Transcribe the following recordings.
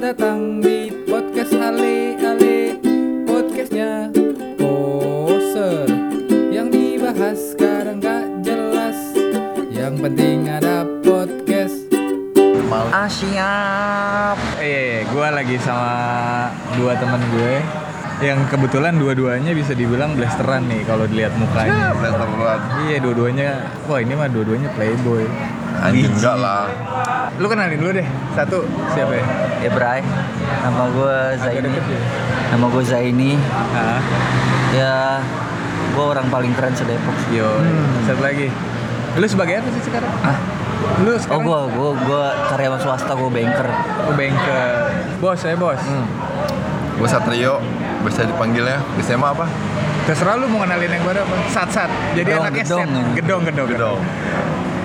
datang di podcast Ale Ale Podcastnya poser Yang dibahas sekarang gak jelas Yang penting ada podcast Ah siap. Eh, gue lagi sama dua teman gue yang kebetulan dua-duanya bisa dibilang blasteran nih kalau dilihat mukanya. Blasteran Iya, dua-duanya. Wah, ini mah dua-duanya playboy. Anjing enggak lah Lu kenalin dulu deh. Satu siapa ya? Bray, nama gue Zaini. deket ya. Nama gue Zaini. Ah, Ya, gue orang paling keren sedepok. yo. Satu lagi. Lu sebagai apa sih sekarang? Ah, lu Oh sekarang? gue, gue, gue karyawan swasta, gue banker. Oh, banker. Bos, saya bos. Gue Satrio Bisa dipanggilnya Di SMA apa? Terserah lu mau kenalin yang baru apa? Sat-sat. Jadi Gedong, anaknya gedong, set. ya. Gedong, gedong, Gedong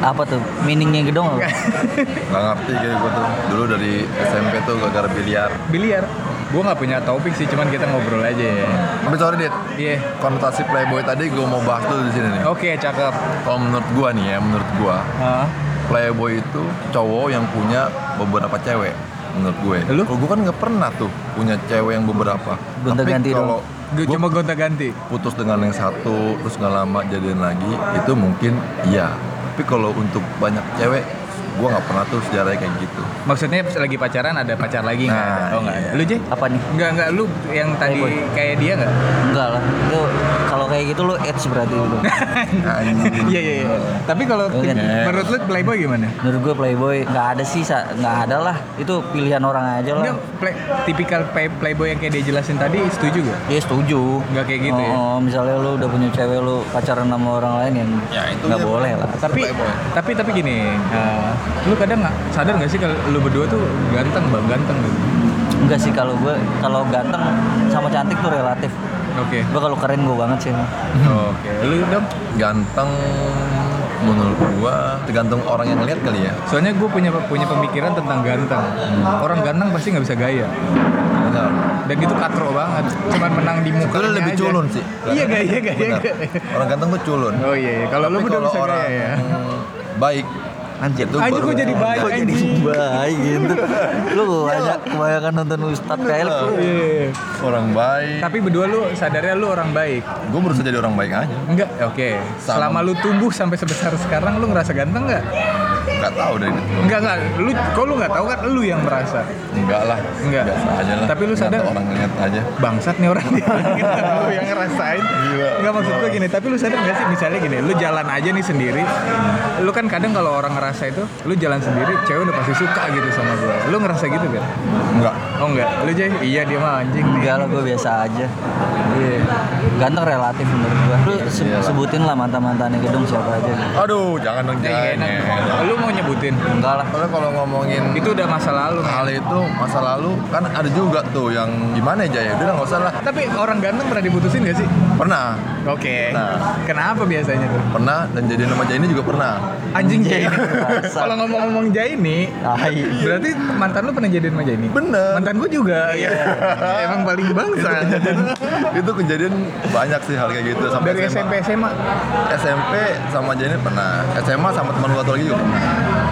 Apa tuh? Meaningnya gedong apa? Gak ngerti kayak gue tuh Dulu dari SMP tuh gara-gara biliar Biliar. Gue nggak punya topik sih, cuman kita ngobrol aja ya. Tapi sorry Dit Iya. Konotasi playboy tadi gue mau bahas dulu di sini nih Oke, cakep. Kalau menurut gue nih ya Menurut gue Hah? Playboy itu cowok yang punya beberapa cewek Menurut gue Lu? Kalau gue kan gak pernah tuh Punya cewek yang beberapa Gonta-ganti Tapi kalau Gue cuma gonta-ganti. putus dengan yang satu terus nggak lama jadian lagi itu mungkin iya tapi kalau untuk banyak cewek gue nggak pernah tuh sejarahnya kayak gitu Maksudnya lagi pacaran ada pacar lagi nggak? Nah, oh nggak. iya. Lu? Apa nih? Nggak nggak. Lu yang tadi Playboy. kayak dia nggak? Enggak lah. Itu kalau kayak gitu lu AIDS berarti itu. anjing Iya iya iya. Tapi kalau Iya. menurut lu playboy gimana? Menurut gue playboy nggak ada sih, nggak ada lah. Itu pilihan orang aja lah. Enggak, play, tipikal play, playboy yang kayak dia jelasin tadi setuju gak? Iya setuju. Nggak kayak gitu ya? Oh, misalnya lu udah punya cewek lu pacaran sama orang lain yang Ya, itu nggak dia. boleh lah. Tapi Playboy. tapi tapi gini, eh, lu kadang nggak sadar nggak sih kalau lu berdua tuh ganteng bang ganteng gitu? Enggak sih kalau gue kalau ganteng sama cantik tuh relatif. Oke. Gue kalau keren gue banget sih. Oke. Lu dong? ganteng menurut gua tergantung orang yang ngeliat kali ya Soalnya gue punya punya pemikiran tentang ganteng. Orang ganteng pasti nggak bisa gaya. Benar. Dan itu katro banget. Cuman menang di muka. Itu lebih culun sih Iya gaya gaya. Benar. gaya. orang ganteng tuh culun Oh iya. iya. Kalau lu kalau bisa orang gaya ya. baik Anjir. itu Anjir kok jadi baik Kok jadi baik gitu. Lu banyak kebanyakan nonton Ustadz kayak lu. Iya. orang baik Tapi berdua lu sadarnya lu orang baik. gue berusaha jadi orang baik aja Enggak, oke. Sama. Selama lu tumbuh sampai sebesar sekarang lu ngerasa ganteng nggak? Nggak tahu deh gitu Enggak enggak. Lu kok lu nggak tahu kan lu yang merasa. enggak lah Enggak. biasa aja lah Tapi lu Nggak sadar- orang ngeliat aja Bangsat nih orang dia. lu yang ngerasain. Gila. Enggak maksud gue gini, tapi lu sadar gak sih misalnya gini, lu jalan aja nih sendiri. Lu kan kadang kalau orang ngerasa itu, lu jalan sendiri, cewek udah pasti suka gitu sama gue. Lu ngerasa gitu kan? enggak Oh enggak. Lu Jay, iya dia mah anjing nih. Enggak lah gue biasa aja. Iya. Ganteng relatif menurut gue. Lu se- sebutin lah mantan-mantannya gedung siapa aja. aduh jangan dong Ya, iya, jangan. Lu mau nyebutin? Enggak lah. Soalnya kalau ngomongin Itu udah masa lalu. hal itu masa lalu kan ada juga tuh yang gimana ya Jaya udah nggak usah lah Tapi orang ganteng pernah diputusin gak sih? pernah Oke. Nah. Kenapa biasanya tuh? pernah dan jadi nama Jaya ini juga pernah Anjing Jaini. Dasar. Kalau ngomong-ngomong Jaini, berarti mantan lu pernah jadian sama Jaini? bener Mantan gua juga. Ya. Emang paling bangsa. itu kejadian banyak sih hal kayak gitu sampai Dari SMP SMA. SMP sama Jaya ini pernah SMA sama teman gua satu lagi juga pernah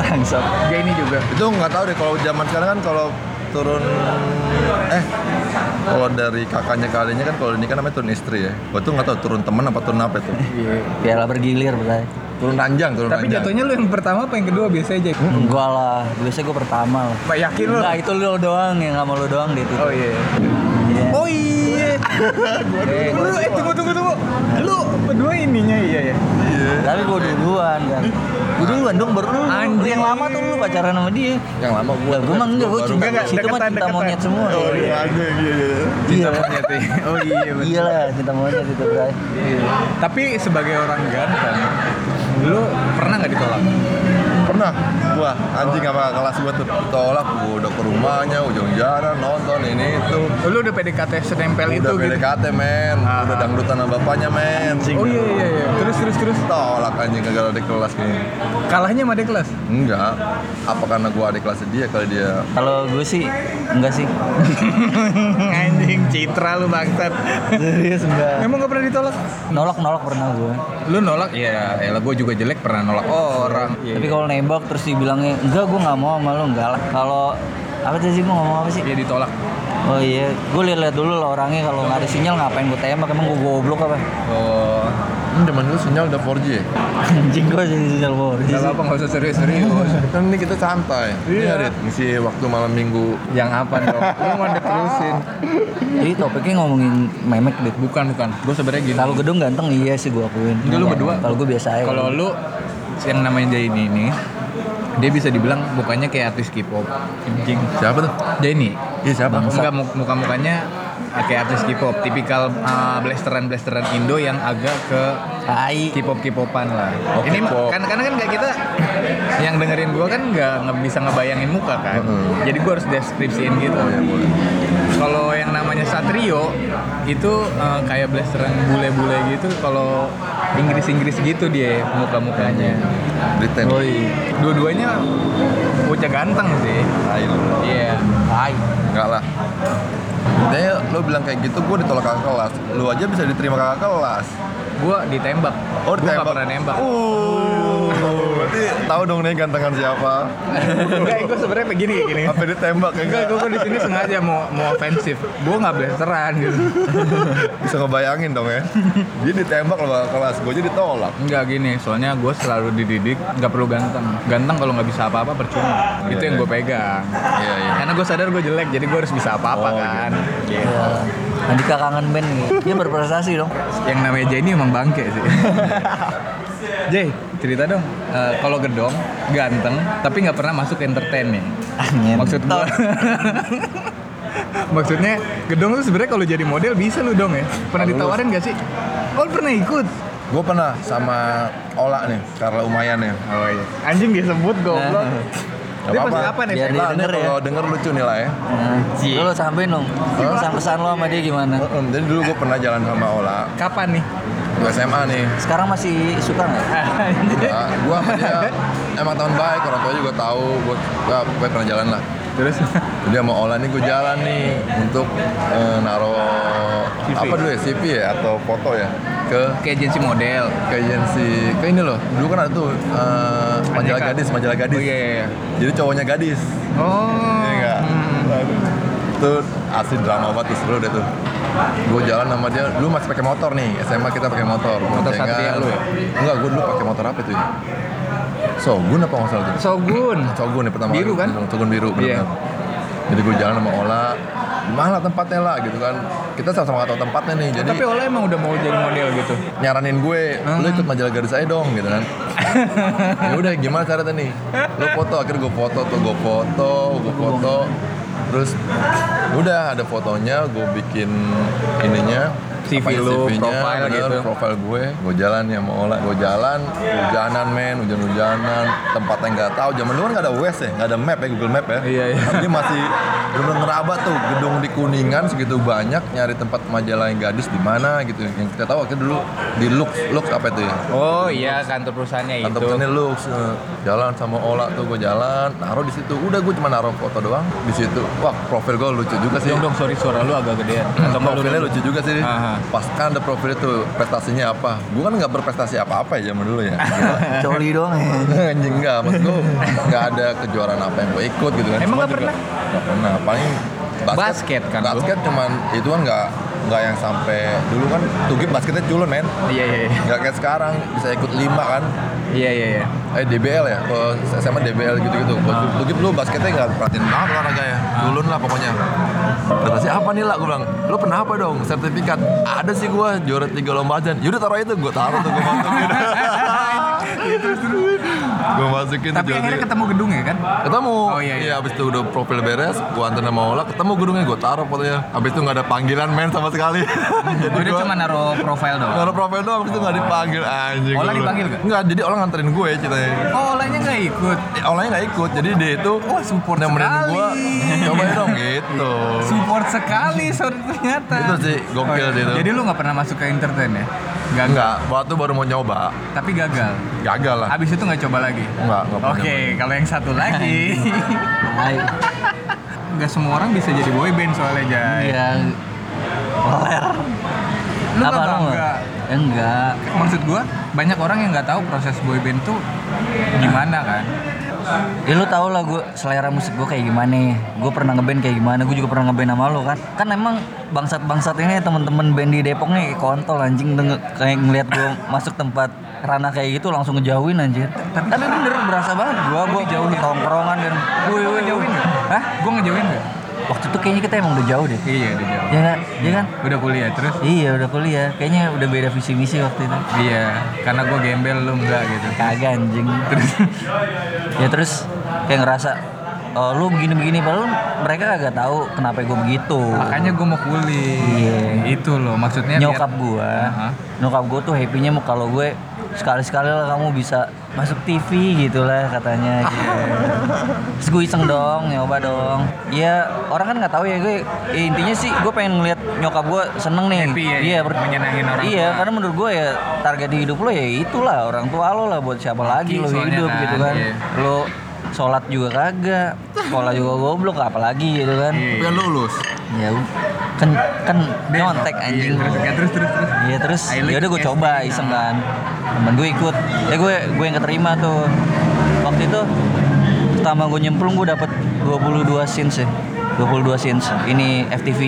Bangsat. Jaini juga. itu nggak tahu deh kalau zaman sekarang kan kalau turun eh kalau dari kakaknya kalinya kan kalau ini kan namanya turun istri ya gua tuh nggak tahu turun teman apa turun apa itu Piala bergilir berarti. turun ranjang turun Tapi ranjang jatuhnya lu yang pertama apa yang kedua biasanya Jay? Enggak lah. Biasanya gue pertama lah. Pak yakin lu? Enggak, itu lu doang yang sama lu doang deh itu. Oh iya. Iya. Oh iya. lu eh tunggu tunggu tunggu. Lu berdua ininya iya ya. Tapi gue duluan kan. Gue duluan dong baru lu. Yang lama tuh lu pacaran sama dia. yang lama gua Lah gue mah enggak, gue cinta, Enggak, situ mah cinta monyet semua. oh iya ada gitu Iya. Monyet ya. Oh iya betul. Iya lah, cinta monyet itu bray. Iya. Tapi sebagai orang ganteng, lu pernah nggak ditolak? pernah gua anjing apa kelas gua tuh ditolak gua udah ke rumahnya ujung jalan nonton ini itu Lu udah PDKT senempel itu udah gitu? PDKT men Ah. udah dangdutan sama bapaknya men Oh iya iya iya. Terus terus terus. tolak anjing kagak ada di kelas kayaknya Kalahnya sama adik kelas. enggak apa karena gua ada kelasnya dia kali dia Kalau gue sih enggak sih. Anjing citra lu bangsat. Serius enggak. Emang gak pernah ditolak? Nolak nolak pernah gue. Lu nolak? Iya, ya gue juga jelek pernah nolak orang. Iya. Tapi kalau nembak terus dibilangnya enggak gue nggak mau sama lu enggak lah. Kalau Apa tadi sih gua ngomong apa sih? Dia ditolak. Oh iya, gue lihat dulu lah orangnya kalau nggak ada sinyal ngapain gue tembak emang gue goblok apa? Oh. Hmm, zaman dulu sinyal udah 4G ya? Anjing gue jadi sinyal bor. Gak apa-apa nggak usah serius-serius. Kan ini kita santai. Iya. Iya, Rit. Ngisi waktu malam minggu. Yang apa dong? Lu mau diterusin? Jadi topiknya ngomongin memek deh. Bukan bukan. Gue sebenarnya gini. Kalau gedung ganteng iya sih gue akuin. Enggak, lu berdua. Kalau gue biasa aja. Kalau lu yang namanya Jaini ini, dia bisa dibilang mukanya kayak artis K-pop. Anjing. Siapa tuh? Jaini. Iya, siapa? Enggak muka mukanya kayak artis K-pop, tipikal uh, blasteran blasteran Indo yang agak ke. K-pop K-popan lah. Oh, Ini kan karena kan kayak kita yang dengerin gua kan nggak nggak bisa ngebayangin muka kan. Mm-mm. Jadi gua harus deskripsiin gitu. Oh ya boleh. Kalau yang namanya Satrio itu uh, kayak blasteran bule-bule gitu. Kalau Inggris-Inggris gitu dia muka-mukanya. Britain. Oh iya. Dua-duanya bocah ganteng sih. Ayo. Iya. Tai. Enggak lah. Intinya lo bilang kayak gitu, gue ditolak kakak kelas. Lu aja bisa diterima kakak kelas. Gua ditembak. Oh, ditembak. pernah nembak. Uh, berarti tahu dong nih gantengan siapa? Enggak, gue sebenarnya begini gini. Apa ditembak kayak Enggak, gue di sini sengaja mau mau ofensif. Gue nggak blasteran gitu. Bisa ngebayangin dong ya. Dia ditembak loh kelas, gue aja ditolak. Enggak gini, soalnya gue selalu dididik nggak perlu ganteng. Ganteng kalau nggak bisa apa-apa percuma. Itu yang gue pegang. Iya, iya. Karena gue sadar gue jelek, jadi gue harus bisa apa-apa Oh, kan. Gitu. Ya. Andika kangen band nih. Dia berprestasi dong. Yang namanya ini emang bangke sih. Jay, cerita dong. Eh, kalau gedong ganteng, tapi nggak pernah masuk entertain nih. Anjir. Maksud gue. Maksudnya gedong tuh sebenarnya kalau jadi model bisa lu dong ya. Pernah Lulus. ditawarin gak sih? Oh, lu pernah ikut? Gue pernah sama Ola nih, Karla Umayan ya. Oh iya. Anjing dia sebut goblok. Gak apa-apa. kapan ya? Biar dia nih denger ya. kalau denger lucu nih lah ya. Nah, lu sampein dong. Pesan-pesan lo sama dia gimana? Jadi dulu gue pernah jalan sama Ola Kapan nih? Di SMA nih. Sekarang masih suka nggak? Enggak, gue sama dia emang tahun baik, orang tua juga tahu. Gue ya, gue pernah jalan lah. Terus Jadi sama Ola nih gue jalan nih untuk eh, naro CV. apa dulu ya CV ya atau foto ya ke ke agensi model. ke agensi ke ini loh dulu kan ada tuh eh, majalah Aneka. gadis majalah gadis Oh iya iya. jadi cowoknya gadis Oh. Iya enggak hmm. tuh asli drama banget tuh seru deh tuh gue jalan sama dia dulu masih pakai motor nih SMA kita pakai motor Motor boncengan. Satria lu ya? enggak gue dulu pakai motor apa itu ya Sogun apa nggak salah Sogun. Sogun ya pertama Biru kali. kan? Sogun biru Iya. benar. Jadi gue jalan sama Ola, mana tempatnya lah gitu kan. Kita sama-sama nggak tahu tempatnya nih. Jadi Tapi Ola emang udah mau jadi model gitu. nyaranin gue, lu Hmm. ikut majalah gadis aja dong gitu kan. ya udah gimana caranya nih? Lu foto, akhirnya gue foto tuh, gue foto, gue foto. Terus udah ada fotonya, gue bikin ininya CV ya, lu, profile bener, gitu. profile gue gue jalan ya mau olah gue jalan hujanan men hujan hujanan tempat yang nggak tahu zaman dulu kan nggak ada wes ya nggak ada map ya Google Map ya Iya, iya. Jadi masih bener ngeraba tuh gedung di kuningan segitu banyak nyari tempat majalah yang gadis di mana gitu yang kita tahu akhirnya dulu di Lux Lux apa itu ya Oh iya kantor perusahaannya kantor itu. perusahaannya Lux eh, jalan sama Ola tuh gue jalan naruh di situ udah gue cuma naruh foto doang di situ wah profil gue lucu juga sih Dong dong sorry suara lu agak gedean. Atau lu profilnya lucu juga sih Aha. Pas kan ada profil itu prestasinya apa? Gue kan nggak berprestasi apa-apa ya zaman dulu ya. Coli doang ya. anjing enggak maksud gue nggak ada kejuaraan apa yang gue ikut gitu kan. Emang nggak pernah? nggak pernah. Paling basket, Basket kan, basket cuman itu kan nggak nggak yang sampai dulu kan tugip basketnya culun men. Iya iya iya. nggak kayak sekarang bisa ikut lima kan. Iya iya iya. eh DBL ya? Kalau SMA DBL gitu-gitu. Kalau Ah. tugip lu basketnya nggak perhatiin banget olahraga ya? Culun lah pokoknya. Prestasi apa nih lah gue bilang lu pernah apa dong? Sertifikat. Ada sih gue juara tiga lomba aja. Yaudah taruh itu. Gue taruh tuh gue masukin gue masukin Tapi akhirnya ketemu gedung ya kan? Ketemu. Oh, iya, iya. abis itu udah profil beres, gua antar sama Ola, ketemu gedungnya, gua taruh fotonya. Abis itu nggak ada panggilan men sama sekali. jadi Oh, dia gua cuma naruh profile doang. naruh profil doang, abis itu nggak dipanggil anjing. Ola dipanggil nggak? Nggak, jadi Ola nganterin gue ceritanya. Oh, Olanya nggak ikut. Eh, Olanya nggak ikut, jadi dia itu Wah, support nemenin gua, cobain dong gitu. Support sekali ternyata. Itu sih, gokil sih itu. Jadi lu nggak pernah masuk ke entertain ya? Gagal. Enggak, waktu baru mau nyoba, Tapi gagal. gagal lah. Abis itu nggak coba lagi. Enggak, enggak Oke, kalau yang satu lagi, Tai. nggak semua orang bisa jadi boyband soalnya Jay. Iya. Oler. Lu Apa lu bangga? nggak? Enggak. Maksud gua banyak orang yang nggak tahu proses boyband tuh gimana kan. Ya lu tau lah gue selera musik gue kayak gimana Gue pernah ngeband kayak gimana Gue juga pernah ngeband sama lu kan Kan emang bangsat-bangsat ini temen-temen band di Depok nih kontol anjing Kayak ngeliat gue masuk tempat ranah kayak gitu langsung ngejauhin anjir Tapi bener berasa banget gue Gue jauhin tongkrongan dan Gue ngejauhin gak? Hah? Gue ngejauhin gak? Waktu itu kayaknya kita emang udah jauh deh. Iya udah jauh. Ya kan? Iya kan? Udah kuliah terus? Iya udah kuliah. Kayaknya udah beda visi misi waktu itu. Iya Karena gue gembel lu enggak gitu. Kagak anjing. Terus? Ya terus kayak ngerasa Oh lu begini-begini Padahal mereka kagak tahu kenapa gue begitu Makanya gue mau kuliah Iya. Itu loh maksudnya biar- Nyokap gue Hah? Nyokap gue tuh happy-nya mau kalau gue Sekali-sekali lah kamu bisa masuk TV gitu lah katanya gitu. Terus gue iseng dong, nyoba dong Iya orang kan nggak tahu ya gue ya, Intinya sih gue pengen ngeliat nyokap gue seneng nih Happy ya, Iya ber- menyenangin orang Iya tua. karena menurut gue ya target di hidup lo ya itulah orang tua lo lah buat siapa lagi lo hidup kan, gitu kan iya. Lo sholat juga kagak Sekolah juga goblok apalagi gitu kan Iya. Tapi kan lulus. Ya kan kan nyontek anjing. Iya, terus, terus, terus, terus, terus. Iya terus ya udah gue coba iseng kan. Temen gue ikut. Ya gue gue yang keterima tuh. Waktu itu pertama gue nyemplung gue dapet 22 scenes ya. 22 scenes. Ini FTV.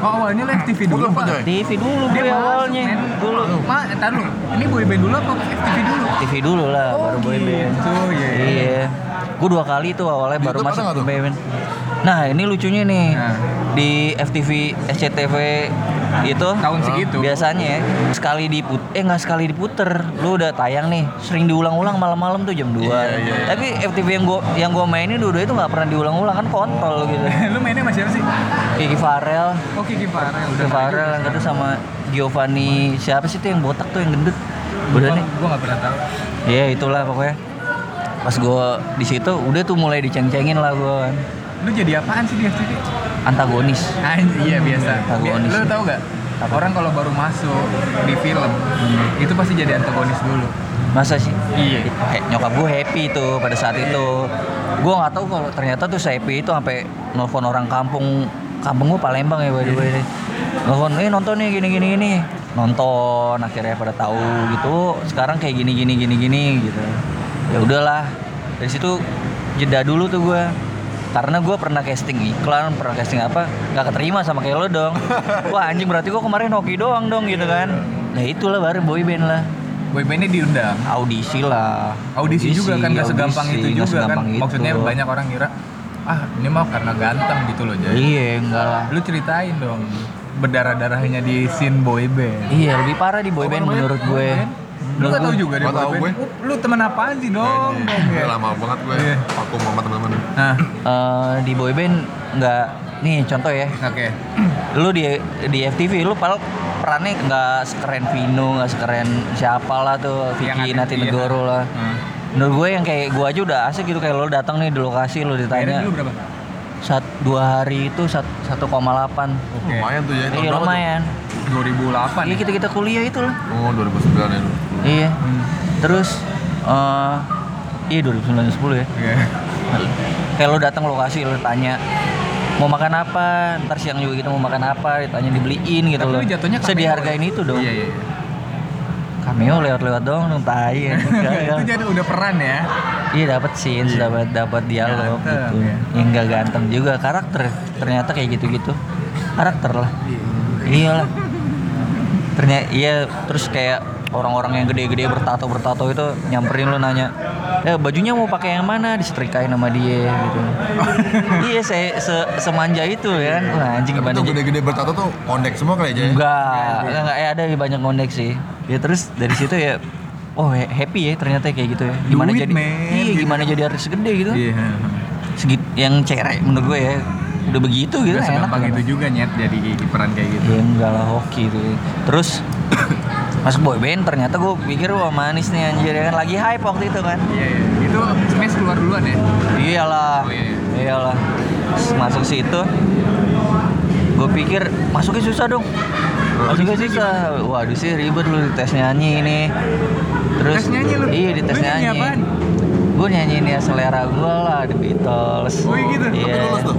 Oh awalnya live TV dulu Bukan, pak Coy. TV dulu gue awalnya. men. Dulu. Ma, entar lu Ini boyband dulu apa FTV dulu? TV dulu lah Oh, baru boyband. gitu, iya, iya. Iya. Gue dua kali tuh awalnya Di baru masuk nggak boyband. Nah ini lucunya nih Nah. di FTV SCTV itu Tahun segitu. Biasanya ya, sekali diput eh nggak sekali diputer. Lu udah tayang nih sering diulang-ulang malam-malam tuh jam 2 Iya, iya, iya. tapi FTV yang gua yang gua mainin dua itu nggak pernah diulang-ulang kan kontol gitu. Lu mainnya sama siapa sih? Kiki Farel. Oh Kiki Farel. Kiki Farel yang kedua sama Giovanni. Siapa sih tuh yang botak tuh yang gendut? Udah nih. Gue gak pernah tahu. Iya itulah pokoknya pas gua di situ udah tuh mulai diceng-cengin lah kan Lu jadi apaan sih di FTV? antagonis Anjir, iya biasa. Antagonis. Lu tau gak? Orang kalau baru masuk di film itu pasti jadi antagonis dulu. masa sih Iya. He- nyokap gue happy tuh pada saat itu gue nggak tahu kalau ternyata tuh happy itu sampai nelfon orang kampung kampung gue Palembang ya by the way nelfon eh nonton nih gini gini gini nonton akhirnya pada tahu gitu sekarang kayak gini gini gini gini gitu ya udahlah dari situ jeda dulu tuh gue karena gue pernah casting iklan pernah casting apa nggak keterima sama kayak lo dong wah anjing berarti gue kemarin hoki doang dong gitu kan nah itulah baru boyband lah Boybandnya diundang. audisi lah Audisi, juga kan gak segampang audisi, itu juga kan. segampang itu. Maksudnya banyak orang ngira ah ini mah karena ganteng gitu loh jadi. iya enggak lah Lu ceritain dong berdarah-darahnya di scene boyband. iya lebih parah di boyband namanya? menurut gue Lu gak tau juga deh Nggak tahu boyband. Lu temen apaan sih dong? Udah ya. lama banget gue Iya. vakum sama teman-teman. Nah, Eh, di boyband nggak nih contoh ya oke. lu di di FTV lu pal perannya nggak sekeren Vino nggak sekeren siapa lah tuh Vicky iya. lah Hmm. menurut gue yang kayak gue aja udah asik gitu kayak lo datang nih di lokasi lo ditanya dulu berapa? sat, dua hari itu sat- 1,8 Oke. Lumayan tuh ya. iya berapa tuh? Lumayan 2008 iya ya? kita kita kuliah itu lah Oh 2009 ya. iya Hmm. terus eh iya 2009 10 ya Iya. kayak lo datang lokasi lo tanya mau makan apa ntar siang juga gitu mau makan apa ditanya dibeliin gitu loh jatuhnya cameo sedihargain ya? itu dong Iya, iya. iya. cameo lewat-lewat dong dong tai ya itu jadi udah peran ya. iya dapat scenes Iya. dapat dapat dialog Ganteng, gitu ya. yang enggak ganteng juga karakter ternyata kayak gitu-gitu karakter lah iyalah ternyata iya terus kayak orang-orang yang gede-gede bertato bertato itu nyamperin lu nanya eh bajunya mau pakai yang mana? Disetrikain sama dia gitu. Iya saya se semanja itu ya kan? Wah, anjing gimana tuh jadi gede-gede bertato tuh ondek semua kali aja ya. enggak enggak, enggak, eh, ada banyak ngondek sih. Ya terus dari situ ya oh happy ya ternyata kayak gitu ya. Gimana Duit, jadi iya gitu. gimana jadi artis gede gitu. Iya. segit yang cerek menurut gue ya udah begitu gitu enak segampang kan. itu juga nyet jadi peran kayak gitu. ya enggak lah hoki itu terus masuk boyband ternyata gue pikir wah manis nih anjir ya kan lagi hype waktu itu kan Iya, iya. Itu Smash keluar duluan ya? iyalah Oh, iya. iyalah Terus masuk situ gue pikir masuknya susah dong masuknya susah waduh sih ribet lu di tes nyanyi ini terus Tes nyanyi lu? iya di tes nyanyi nyanyi? Gue nyanyiin ya selera gue lah The Beatles Oh, iya gitu? Tapi iya lulus tuh.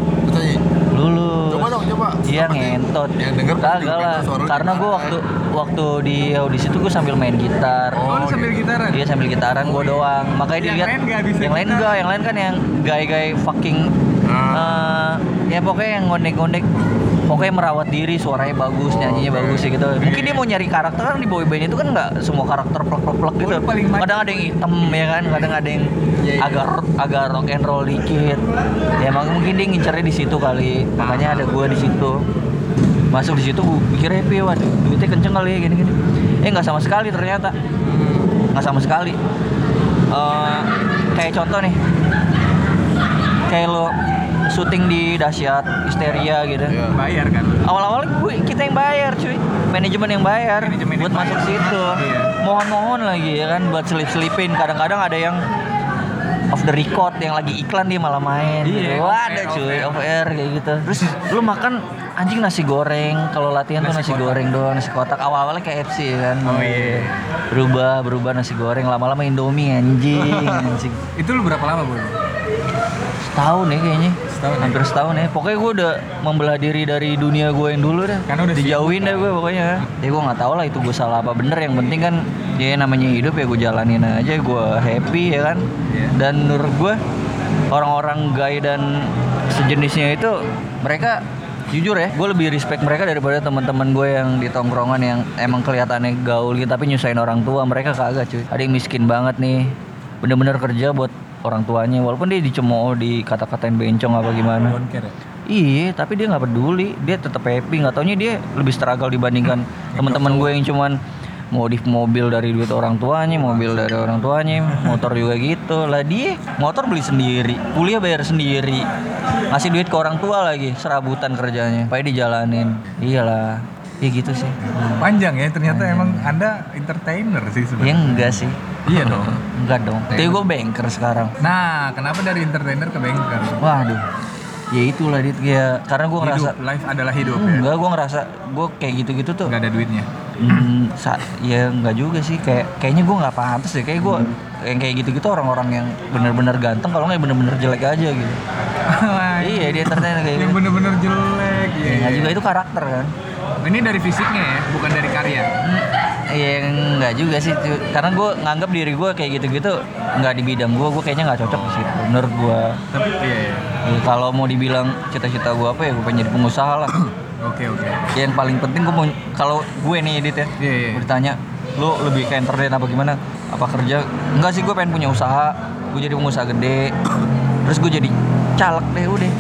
Lulus Coba dong, coba. iya ngentot. Yang denger Kagak lah. gitu, Karena gue waktu waktu di audisi tuh gue sambil main gitar. Oh, lu sambil gitaran? Iya sambil gitaran gue doang. Makanya Yang dilihat lain nggak bisa yang lain enggak, yang lain kan yang gay-gay fucking eh, ya pokoknya yang ngondek-ngondek pokoknya merawat diri suaranya bagus nyanyinya bagus sih gitu. Mungkin dia mau nyari karakter kan di boyband itu kan nggak semua karakter gitu. Oh, lu paling maju. kadang ada yang hitam ya kan? Kadang ada yang Iya, iya. agak agak rock and roll dikit. Ya mungkin dia ngincernya di situ kali. Makanya ada gua di situ. Masuk di situ gua pikir happy waduh duitnya kenceng kali ya gini-gini. Eh nggak sama sekali ternyata. Nggak sama sekali. Eh, kayak contoh nih. Kayak lo syuting di dahsyat histeria gitu Iya. Bayar kan? awal-awal gue kita yang bayar cuy manajemen yang bayar Manajemen buat yang masuk bayar. situ Iya. mohon-mohon lagi ya kan buat selip-selipin kadang-kadang ada yang off the record yang lagi iklan dia malah main Iya, gitu. Wah, ada cuy off air kayak gitu terus lu makan anjing nasi goreng kalau latihan tuh Nasi nasi kotak. goreng doang nasi kotak awal-awalnya KFC ya kan Oh, iya. berubah berubah nasi goreng lama-lama Indomie anjing anjing Itu lu berapa lama, Bun? Setahun ya kayaknya. Setahun ya? hampir setahun ya. Pokoknya gue udah membelah diri dari dunia gue yang dulu deh Karena udah dijauhin deh gue pokoknya. Ya gue nggak tahu lah itu gue salah apa bener. Yang penting kan ya namanya hidup ya gue jalanin aja gue happy ya kan. Iya. dan menurut gue orang-orang gay dan sejenisnya itu mereka jujur ya gue lebih respect mereka daripada teman-teman gue yang di tongkrongan yang emang kelihatannya gaul gitu tapi nyusahin orang tua. Mereka kagak cuy. Ada yang miskin banget nih. Bener-bener kerja buat orang tuanya walaupun dia dicemooh di kata-katain bencong apa gimana ya? Iya, tapi dia nggak peduli. Dia tetap happy. Nggak taunya dia lebih struggle dibandingkan teman-teman gue yang cuman modif mobil dari duit orang tuanya, mobil dari orang tuanya, motor juga gitu. Lah dia motor beli sendiri, kuliah bayar sendiri, ngasih duit ke orang tua lagi, serabutan kerjanya. Supaya dijalanin. Iyalah, ya gitu sih. Panjang ya, ternyata emang Anda entertainer sih Ya sebenarnya. enggak sih, Iya dong. enggak dong. Tapi gue banker sekarang. Nah, kenapa dari entertainer ke banker? Waduh, ya itulah dit ya. Karena gue ngerasa Hidup, life adalah hidup ya. Enggak, gue ngerasa gue kayak gitu-gitu tuh Nggak ada duitnya. Hmm, sa ya nggak juga sih kayak kayaknya gue nggak pantas deh kayak gue yang kayak gitu-gitu orang-orang yang bener-bener ganteng kalau nggak bener-bener jelek aja gitu iya dia entertainer kayak yang gitu bener-bener jelek. Ya, Iya. nggak juga itu karakter kan Ini dari fisiknya ya, bukan dari karya. Hmm, Iya nggak juga sih karena gue nganggap diri gue kayak gitu-gitu nggak di bidang gue gue kayaknya nggak cocok di situ menurut gue Tapi iya, iya. Ya, kalau mau dibilang cita-cita gue apa ya gue pengen jadi pengusaha lah. Oke, oke. yang paling penting gue mau kalau gue nih edit ya Iya, iya. gue ditanya lu lebih ke entertain apa gimana? Apa kerja? Enggak sih gue pengen punya usaha. Gue jadi pengusaha gede. Terus gue jadi caleg deh udah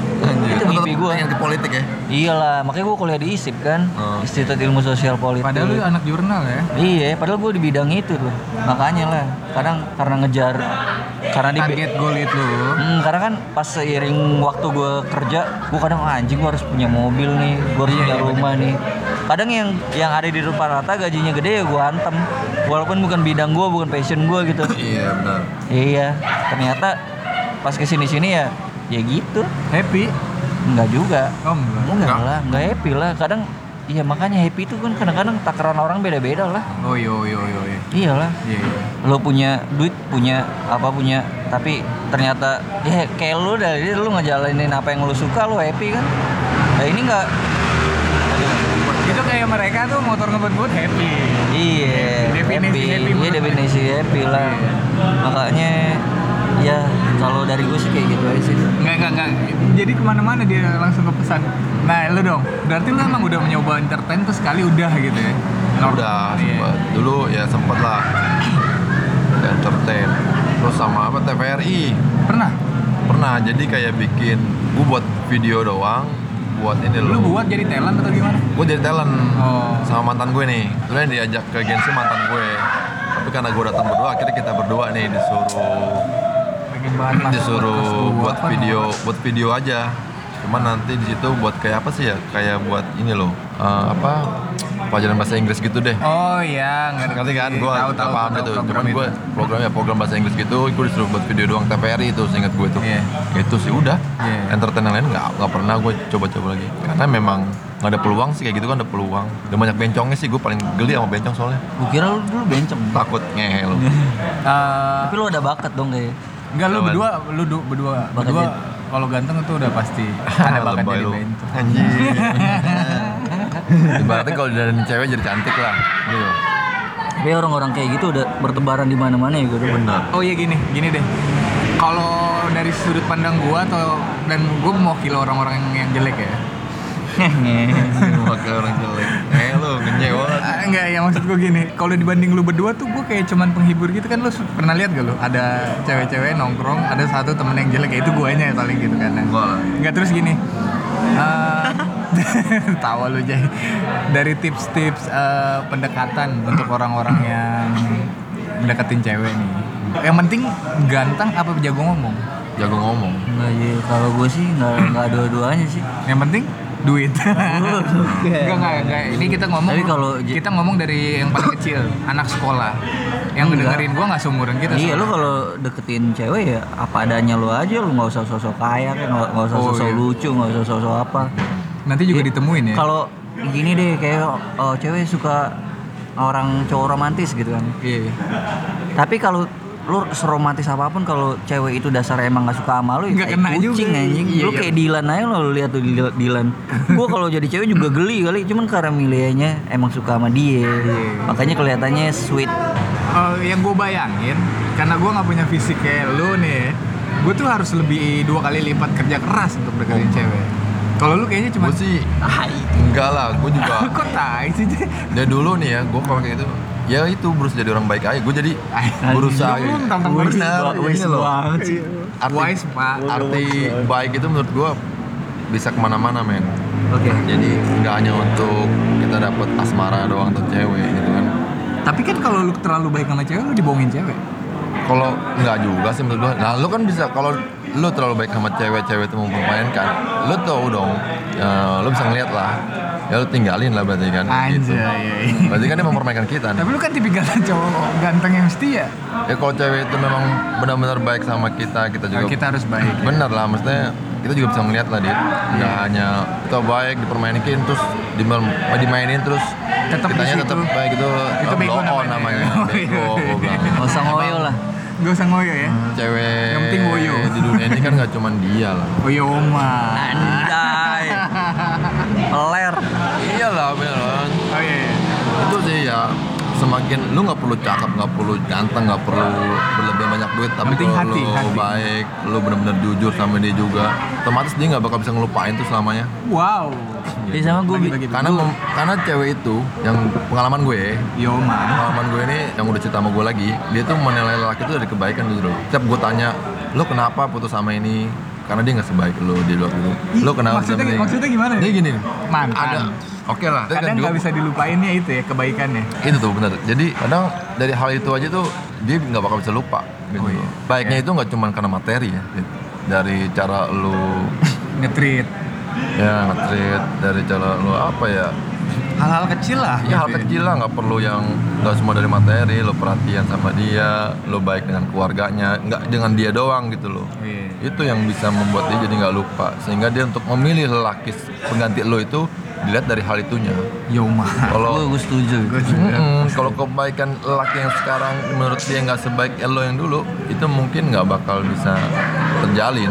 itu mimpi gue Yang di politik ya. iyalah makanya gue kuliah di ISIP kan Oh. Institut Ilmu Sosial Politik Padahal lu anak jurnal ya. iya padahal gue di bidang itu tuh makanya lah kadang karena ngejar karena di Target goal itu. Hmm, karena kan pas seiring waktu gue kerja, gue kadang "Ah, anjing gue harus punya mobil nih, gue harus Iya, punya iya, rumah nih. Kadang yang yang ada di depan rata gajinya gede ya gue antem, walaupun bukan bidang gue, bukan passion gue gitu. Iya benar. iya, ternyata pas ke sini sini ya, ya gitu. Happy? Enggak juga. Oh enggak. Enggak Enggak. lah, enggak happy lah. Kadang Iya makanya happy itu kan kadang-kadang takaran orang beda-beda lah. Oh yo yo yo yo. Iyalah. Iya. iya. lo punya duit punya apa punya tapi ternyata ya kayak lu dari lu ngejalanin apa yang lu suka lu happy kan nah ini enggak Itu kayak mereka tuh motor ngebut-ngebut happy. iya Definisi happy iya menurut definisi happy lah Iya. makanya ya kalau dari gue sih kayak gitu aja sih Enggak, enggak, enggak. Jadi ke mana-mana dia langsung ke pesan. Nah, lu dong. Berarti lu emang udah mencoba entertain tuh sekali udah gitu ya? Nor- Udah, Iya. sempet. dulu ya sempet lah entertain. Terus sama apa TVRI Pernah? pernah jadi kayak bikin gue buat video doang buat ini Lu loh buat jadi talent atau gimana? gue jadi talent Oh. sama mantan gue nih sebenarnya diajak ke agensi mantan gue tapi karena gue datang berdua akhirnya kita berdua nih disuruh Masuk disuruh buat apa video namanya? buat video aja. Cuman nanti di situ buat kayak apa sih ya? Kayak buat ini loh eh, apa pelajaran bahasa Inggris gitu deh. Oh iya, ngerti. ngerti kan? Gue Tahu, nggak tahu, paham tahu itu program cuman gue program ya program bahasa Inggris gitu gue disuruh buat video doang TVRI itu seingat gue tuh Iya. itu sih udah. Iya. entertain yang lain nggak nggak pernah gue coba-coba lagi. Karena memang nggak ada peluang sih kayak gitu kan ada peluang. Dan banyak bencongnya sih gue paling geli sama bencong soalnya. Gue kira lu dulu bencong. Takut ngehe lo Eh, tapi lu ada bakat dong kayak enggak lu berdua, lu du- berdua, Bakat berdua kalau ganteng itu udah pasti ada bakat Lebay jadi lu. bencong. anjing Ibaratnya kalau dari cewek jadi cantik lah. Gitu. Tapi orang-orang kayak gitu udah bertebaran di mana-mana ya gue Benar. Oh iya gini, gini deh. Kalau dari sudut pandang gua atau dan gua mewakili orang-orang yang, yang jelek ya. Pakai orang jelek. Eh lu banget. Ah, enggak ya maksud gua gini. Kalau dibanding lu berdua tuh gua kayak cuman penghibur gitu kan lu pernah lihat gak lu? Ada cewek-cewek nongkrong, ada satu temen yang jelek ya itu guanya paling gitu kan. Enggak lah. Enggak terus gini. Eh, tawa lu Jay. Dari tips-tips eh, pendekatan untuk orang-orang yang mendekatin cewek nih. Yang penting ganteng apa jago ngomong? Jago ngomong. Enggak ya, kalau gue sih nggak nggak dua-duanya sih. Yang penting duit. enggak, enggak, enggak. Ini kita ngomong Tapi kalau kita ngomong dari yang paling kecil, anak sekolah. Yang Enggak. ngedengerin gua nggak seumuran kita. Iya soalnya. lu kalau deketin cewek ya apa adanya lu aja lu nggak usah sosok kaya nggak usah Oh, sosok iya. lucu nggak usah sosok apa. nanti juga Iya. ditemuin ya. Kalau gini deh kayak oh, cewek suka orang cowok romantis gitu kan. Iya. Tapi kalau lu seromantis apa pun kalau cewek itu dasar emang gak suka sama lu ya Nggak kayak kena kucing juga. anjing. Iya, lu iya. kayak Dilan aja lo lu lihat tuh Dil- Dilan. gua kalau jadi cewek juga geli kali cuman karena milihnya emang suka sama dia. Iya. Makanya kelihatannya sweet. Eh, yang gue bayangin, karena gue nggak punya fisik kayak lu nih, gue tuh harus lebih dua kali lipat kerja keras untuk deketin cewek. Kalau lu kayaknya cuma Gue sih enggak lah. Gue juga kok tai sih dari dulu nih ya. Gue kalau kayak gitu ya itu berusaha jadi orang baik aja. Gue jadi berusaha. banget. ini loh. Arti, Wise pak. arti baik itu menurut gue bisa ke mana-mana men. Oke. Jadi nggak hanya untuk kita dapat asmara doang untuk cewek gitu kan. Tapi kan kalau lu terlalu baik sama cewek, lu dibohongin cewek. Kalau nggak juga sih menurut gua. Nah, lu kan bisa kalau lu terlalu baik sama cewek-cewek itu mempermainkan, lu tahu dong, ya, lu bisa ngeliat lah. Ya lu tinggalin lah berarti kan. gitu. Anjay. Berarti kan dia mempermainkan kita nih. Tapi lu kan tipikal cowok ganteng yang setia. Ya kalau cewek itu memang benar-benar baik sama kita, kita juga Nah, kita harus baik. ya. benar lah, maksudnya kita juga bisa ngeliat lah dia. Nggak Iya. hanya kita baik dipermainin terus dimain- dimainin terus Tetep di kitanya tetap baik itu, Itu oh, bego blow on namanya. namanya. Oh, Bego, iya. Gak usah ngoyo lah. Gak usah ngoyo ya. Cewek Yang penting woyo. di dunia ini kan nggak cuma dia lah. Ngoyo oma. Anjay. Peler. Iyalah beneran. Oh iya. iya. Itu sih ya semakin lu nggak perlu cakep, nggak perlu ganteng, nggak perlu berlebih banyak duit, tapi penting kalau hati, lu hati. baik, lu bener-bener jujur sama dia juga, otomatis dia nggak bakal bisa ngelupain tuh selamanya. Wow. Jadi sama gue Bagi-bagi. Karena mem- karena cewek itu yang pengalaman gue, Yo man. pengalaman gue ini yang udah cerita sama gue lagi, dia tuh menilai lelaki itu dari kebaikan gitu loh. Setiap gue tanya, lo kenapa putus sama ini? Karena dia nggak sebaik lo di luar itu. Lo kenapa Maksudnya- sama dia? maksudnya gimana? Dia gini, Mantan. ada. Oke lah, kan Kadang juga nggak bisa dilupainnya itu ya kebaikannya. itu tuh bener jadi kadang dari hal itu aja tuh dia nggak bakal bisa lupa gitu Oh, iya. baiknya itu nggak cuma karena materi ya gitu. dari cara lu Ngetrit. ya nge-treat dari cara lu apa ya Hal-hal kecil lah. ya hal kecil lah nggak perlu yang nggak semua dari materi lo perhatian sama dia lo baik dengan keluarganya nggak dengan dia doang gitu loh Iya. itu yang bisa membuat dia jadi nggak lupa sehingga dia untuk memilih lelaki pengganti lo itu dilihat dari hal itunya Yo man. kalau Gue setuju. Mm-mm, kalau kebaikan lelaki yang sekarang menurut dia nggak sebaik lo yang dulu itu mungkin nggak bakal bisa terjalin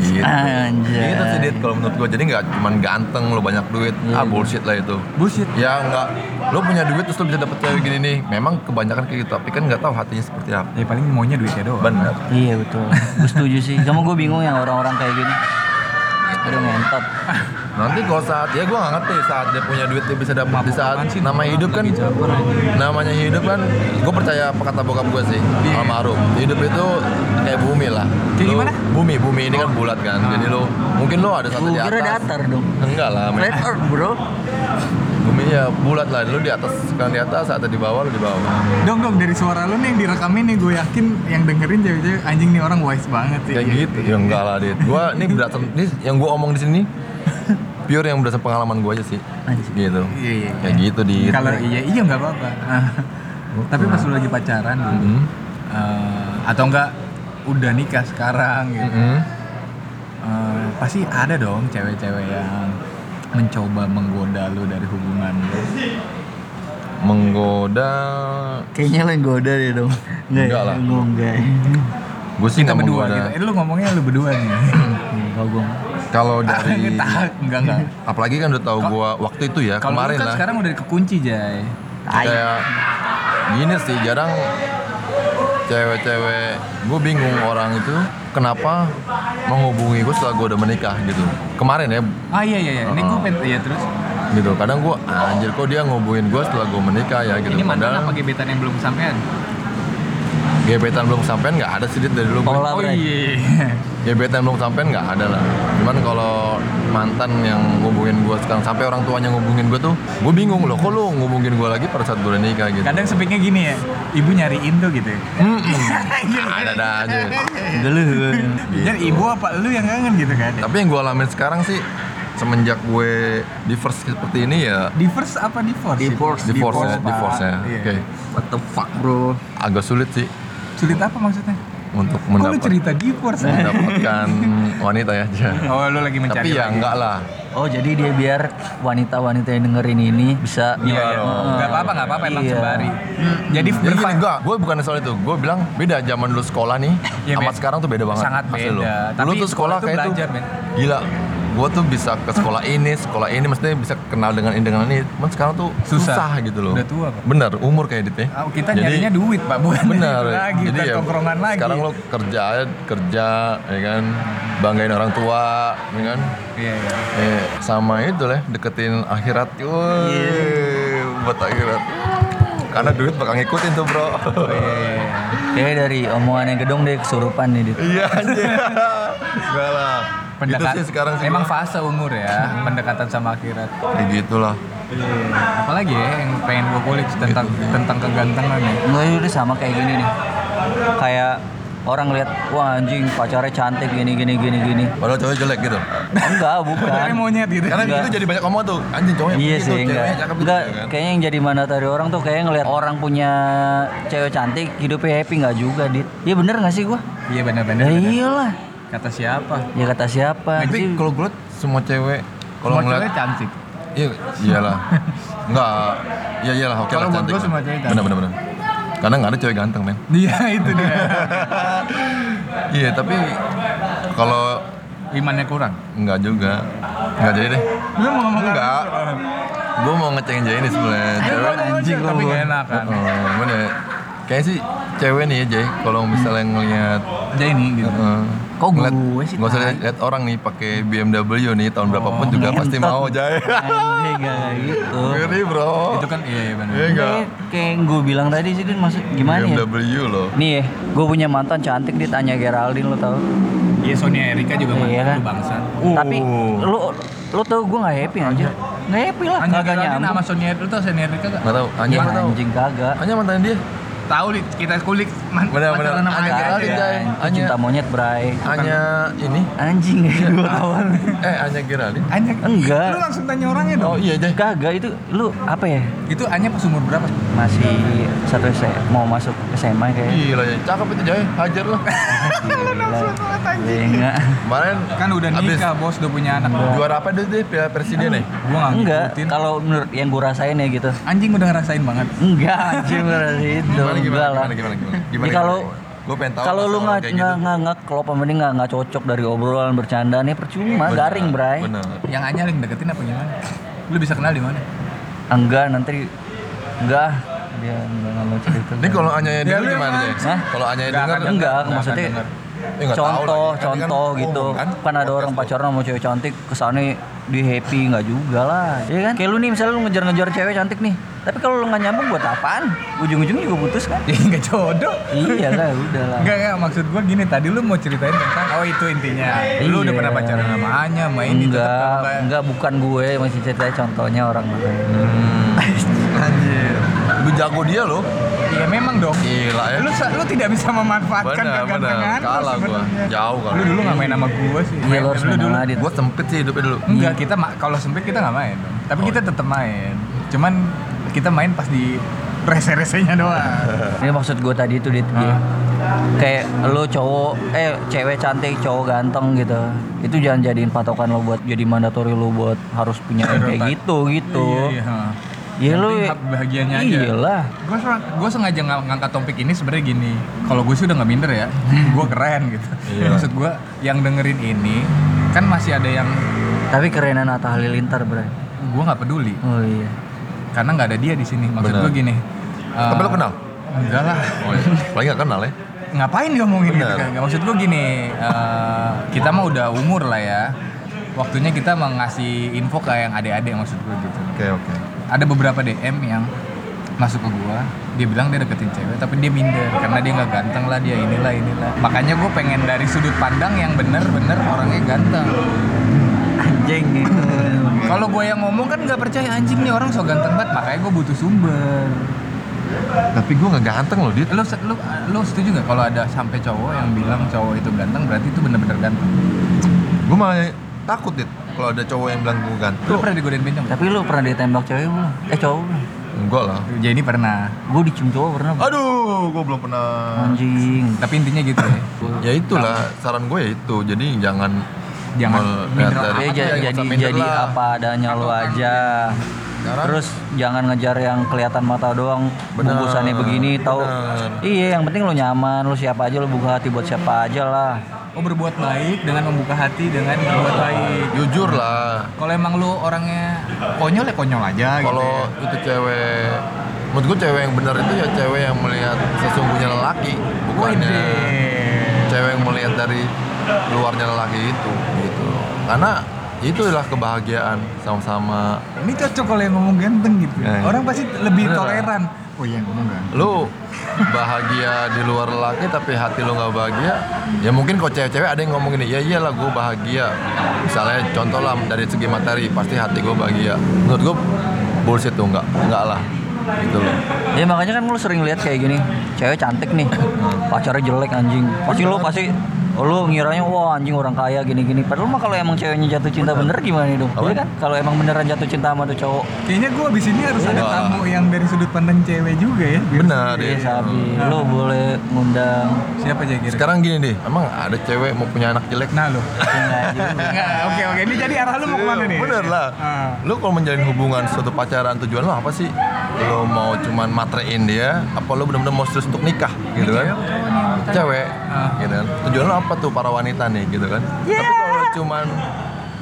gitu Anjay. itu sih Dit, kalau menurut gue jadi nggak cuman ganteng lo banyak duit ah bullshit lah itu Bullshit. ya nggak lo punya duit terus lo bisa dapet cewek gini nih memang kebanyakan kayak gitu tapi kan nggak tahu hatinya seperti apa Ya paling maunya duitnya doang. benar Iya betul. Gue setuju sih. Sama gue bingung yang orang-orang kayak gini. Aduh ngentot. Nanti kalau saat ya gue nggak ngerti saat dia punya duit dia bisa dapat di saat sih? namanya hidup kan namanya hidup kan gue percaya apa kata bokap gue sih Iya. almarhum hidup itu kayak bumi lah Kayak gimana? bumi bumi ini kan bulat kan jadi lo mungkin lo ada satu di kira atas datar dong. enggak lah. Flat Earth bro. bumi ya bulat lah lo di atas sekarang di atas saat di bawah lo di bawah Dong dong dari suara lu nih yang direkamin nih gue yakin yang dengerin cewek-cewek anjing nih orang wise banget sih. kayak gitu ya enggak lah dit gue ini berdasar ini yang gue omong di sini pure yang berdasar pengalaman gue aja sih Anjing. gitu Iya iya. kayak gitu di Kalau iya iya nggak apa-apa. Tapi pas lu lagi pacaran dulu, Hmm. eh, atau enggak udah nikah sekarang gitu. Mm-mm. Eh, pasti ada dong cewek-cewek yang mencoba menggoda lu dari hubungan lu. menggoda Kayaknya lo yang goda deh dong. Enggak lah. Gue enggak. Gue sih Kita nggak berdua menggoda. gitu. Eh, lu ngomongnya lu berdua nih. Kalau gue Kalau dari enggak enggak. apalagi kan udah tahu gue waktu itu ya lu kemarin kan lah. sekarang udah kekunci, Jay. kayak gini sih jarang cewek-cewek gue bingung orang itu kenapa menghubungi gue setelah gue udah menikah gitu kemarin ya Ah iya iya iya. Ini gue pengen iya terus. gitu kadang gue anjir kok dia ngehubungin gue setelah gue menikah ya gitu Ini mantan padahal apa gebetan yang belum kesampaian? Gebetan belum sampean nggak ada sih Dit, dari dulu Pola, Oh iya. gebetan belum sampean nggak ada lah cuman kalau mantan yang ngubungin gue sekarang sampai orang tuanya ngubungin gue tuh gue bingung loh kok lu ngubungin gue lagi pada saat gue nikah gitu Kadang sepiknya gini ya. Ibu nyariin tuh gitu. ya. ada ada aja Dulu Jadi ibu apa lu yang kangen gitu kan? Tapi yang gue alamin sekarang sih semenjak gue divorce seperti ini ya Divorce apa divorce? Divorce. divorce ya, Pak. divorce ya. Iya. Oke. What the fuck bro Agak sulit sih Sulit apa maksudnya? untuk Kok lu mendapat cerita divorce? mendapatkan wanita ya. aja. Oh lu lagi mencari Tapi ya lagi. enggak lah. Oh jadi dia biar wanita-wanita yang dengerin ini bisa Iya, iya. dong. Nggak apa-apa, nggak apa-apa emang Iya. sembari. Jadi Jadi gini, berfa- enggak, gue bukan soal itu. Gue bilang beda zaman dulu sekolah nih, Iya, sama Ben. sekarang tuh beda banget. Sangat Asli beda. lu. Tapi Dulu tuh sekolah sekolah tuh kayak belajar, tuh, Ben. gila. Gue tuh bisa ke sekolah ini, sekolah ini, maksudnya bisa kenal dengan ini dengan ini. Cuman sekarang tuh Susah. susah, gitu loh. Udah tua, Pak. Bener, umur kayak gitu ya. Oh, kita nyarinya duit pak, bukan benar itu lagi, jadi ya tongkrongan lagi. sekarang lo kerja kerja ya kan banggain orang tua ya kan Iya iya. eh, sama itu lah deketin akhirat Woi, buat akhirat karena duit bakal ngikutin tuh bro Oh, iya, iya. Kayaknya dari omongannya gedong deh kesurupan nih Dit. iya anjir enggak lah Pendekat, gitu sih sekarang sih emang fase umur ya, pendekatan sama akhirat. kayak gitulah Apalagi ya yang pengen gue kulik tentang tentang kegantengan ya. Enggak ini sama kayak gini nih. Kayak orang lihat wah anjing pacarnya cantik gini gini gini gini. padahal cowoknya jelek gitu Enggak, bukan. Cewek monyet gitu. karena Enggak. itu jadi banyak ngomong tuh anjing cowoknya Iya begitu, sih, enggak. gitu, Enggak, ya kan? kayaknya yang jadi mandatory orang tuh kayak ngelihat orang punya cewek cantik, hidupnya happy nggak juga, Dit. Iya bener nggak sih gua? Iya benar-benar. Ya iyalah. Kata siapa? Ya kata siapa? tapi kalau gue semua cewek kalau Semua ngeliat cewek cantik. Iya, iyalah. Enggak, iya iyalah, oke Kalau lah cantik. gua lah. semua cewek cantik. Bener bener bener. Karena nggak ada cewek ganteng, men. Iya itu dia. Iya, tapi kalau Imannya kurang. enggak juga. Enggak jadi deh. Lu mau ngomong Enggak. Gue mau ngecengin Jay ini sebenarnya. Cewek. anjing tapi gak enak kan. Oh? Ya? Kayaknya sih cewek nih ya, Jay. Kalau misalnya ngelihat Jadi ini gitu. Heeh. Kok Ngeliat- gue sih, Nggak usah lihat lihat orang nih pakai BMW nih tahun berapapun Oh, juga pasti mau Jay. anjing nggak gitu. Ngeri bro. Itu kan iya iya benar. Iya enggak? Kayak, kayak gue bilang tadi sih, Dit, maksud gimana ya? BMW loh. Nih ya, gue punya mantan cantik dia tanya Geraldine lo tau Iya Sonia Erika juga mah Iya kan? bangsa. Tapi lu lu tau gue gak happy aja Gak happy lah, kagak Geraldine nyambung sama Sonia Erika lu tau Sonia Erika gak? Nggak tahu. Anya Ya, nggak tahu. anjing kagak Anya mantan dia. Tahu kita kulik man, Bener, bener. pacaran sama Anya Anya Geraldine, aja. Jay. Itu Anya- cinta monyet bray Anya ini. Anjing gue kawan Eh, Anya Geraldine. Anya Enggak. Lu langsung tanya orangnya dong. Oh iya deh. Kagak itu lu apa ya? Itu Anya pas umur berapa? Masih satu mau masuk SMA kayak Gila ya, cakep itu Jay, hajar lo. Iya enggak Kemarin Kan udah abis nikah, bos, udah punya anak. Juara apa deh deh piala presiden nih? Gua nggak Enggak, ngikutin. kalau menurut yang gue rasain ya gitu Anjing udah ngerasain banget. Enggak anjing bener itu Gimana Enggak lah gimana gimana gimana? Jadi kalau gue pengen tahu kalau lu nggak nggak gitu. nggak nggak klop sama dia nggak nggak cocok dari obrolan bercanda nih percuma Bener, garing bray Bener. Yang Anya lagi deketin apa gimana? Lu bisa kenal di mana? enggak nanti enggak dia enggak nggak mau cerita Ini kalau Anya yang Ya, gimana? Hah? Kalau Anya yang Nggak denger akan enggak Nggak maksudnya nggak tahu contoh. Kan contoh kan gitu umum kan? kan ada orang pacaran sama cewek cantik ke sana di happy nggak juga lah ya kan kayak lu nih misalnya lu ngejar-ngejar cewek cantik nih tapi kalau lu nggak nyambung buat apaan ujung-ujungnya juga putus kan Ih, nggak jodoh. iya lah udah lah Enggak, enggak, maksud gua gini, tadi lu mau ceritain tentang, oh itu intinya Lu udah Iya. pernah pacaran sama Anya, sama ini enggak enggak bukan gue masih ceritanya contohnya orang lain Hmm. Anjir. Lebih jago dia loh. Iya memang dong Gila ya. lu, lu tidak bisa memanfaatkan Bener, kegantengan bener. Kalah lu gua. Jauh kalau. Lu dulu gak main sama gua sih iya Main- lo harus lu main sama Adit Gue sempit sih hidupnya dulu. Enggak, kita kalau sempit kita nggak main dong. Tapi Oh. kita tetap main. Cuman kita main pas di rese-resenya doang. Ini maksud gue tadi itu dit. Ah. Kayak lo cowok eh cewek cantik cowok ganteng gitu itu jangan jadiin patokan lo buat jadi mandatori lo buat harus punya kayak gitu gitu Iya, iya. Iya hak bahagianya aja. Iyalah. gue gue sengaja ng- ngangkat topik ini sebenarnya gini kalau gue sih udah nggak minder ya gue keren gitu maksud gue yang dengerin ini kan masih ada yang Tapi kerenan Atta Halilintar, Bray. gue nggak peduli Oh iya. karena nggak ada dia di sini maksud gue gini eh, Tapi lo kenal? enggak lah Oh iya. Paling gak kenal ya? ngapain diomongin gitu kan Nggak, maksud gue gini eh, kita mah udah umur lah ya waktunya kita mengasih info ke yang adik-adik maksud gue gitu Oke oke. ada beberapa DM yang masuk ke gua dia bilang dia deketin cewek tapi dia minder karena dia nggak ganteng lah dia inilah inilah makanya gue pengen dari sudut pandang yang bener-bener orangnya ganteng Anjing. kalau gue yang ngomong kan nggak percaya anjing nih orang so ganteng banget makanya gue butuh sumber Tapi gue gak ganteng loh, Dit. lu lu lu setuju nggak kalau ada sampai cowok yang bilang cowok itu ganteng berarti itu bener-bener ganteng Gue malah takut, Dit. Kalau ada cowok yang bilang gue lu ganteng. pernah digodain bencong Tapi lu pernah ditembak cewek belum? Eh cowok belum? Enggak lah. jadi pernah Gue dicium cowok pernah. Bro. Aduh, gue belum pernah. Anjing. tapi intinya gitu ya Ya itulah saran gue ya itu. Jadi jangan Jangan dari Ya, yang jadi jadi lah. apa adanya lu aja. Sekarang- Terus jangan ngejar yang kelihatan mata doang, Bener, bungkusannya begini, tahu? bener. Iya, yang penting lu nyaman, lu siapa aja, lu buka hati buat siapa aja lah. Oh berbuat baik dengan membuka hati dengan berbuat baik jujur lah. Kalau emang lu orangnya konyol ya konyol aja gitu. Kalau ya. itu cewek Menurut gue cewek yang benar itu ya cewek yang melihat sesungguhnya lelaki Bukannya cewek yang melihat dari luarnya lelaki itu gitu Karena itulah kebahagiaan sama-sama Ini cocok kalau yang ngomong ganteng gitu. Eh. Orang pasti lebih Bener. toleran. Oh iya ngomong. Lu bahagia di luar lelaki tapi hati lu nggak bahagia? Ya mungkin kok cewek-cewek ada yang ngomong gini Ya iyalah gue bahagia. Misalnya contoh lah dari segi materi pasti hati gue bahagia. Menurut gue bullshit tuh nggak Nggak lah. Gitu loh. Ya makanya kan lu sering lihat kayak gini, cewek cantik nih, pacarnya jelek anjing. Pasti lu pasti oh, lu ngiranya wah anjing orang kaya gini-gini. Padahal mah kalau emang ceweknya jatuh cinta bener gimana itu? Apa? Iya kan? Kalau emang beneran jatuh cinta sama tuh cowok. Kayaknya gua abis ini harus ada Wah. tamu yang dari sudut pandang cewek juga ya. biar Benar seru. Iya ya. sabi, lu boleh ngundang. Siapa aja kira? Sekarang gini deh, emang ada cewek mau punya anak jelek? Nah lo. Enggak. Enggak, oke oke. Ini jadi arah lu mau ke mana nih? Bener lah. Ah. Lu kalau menjalin hubungan suatu pacaran tujuan lu apa sih? Lu mau cuman matrein dia, apa lu benar-benar mau serius untuk nikah gitu kan? Cewek, Ah. gitu kan? Tujuan lu apa tuh para wanita nih gitu kan? Tapi kalau cuman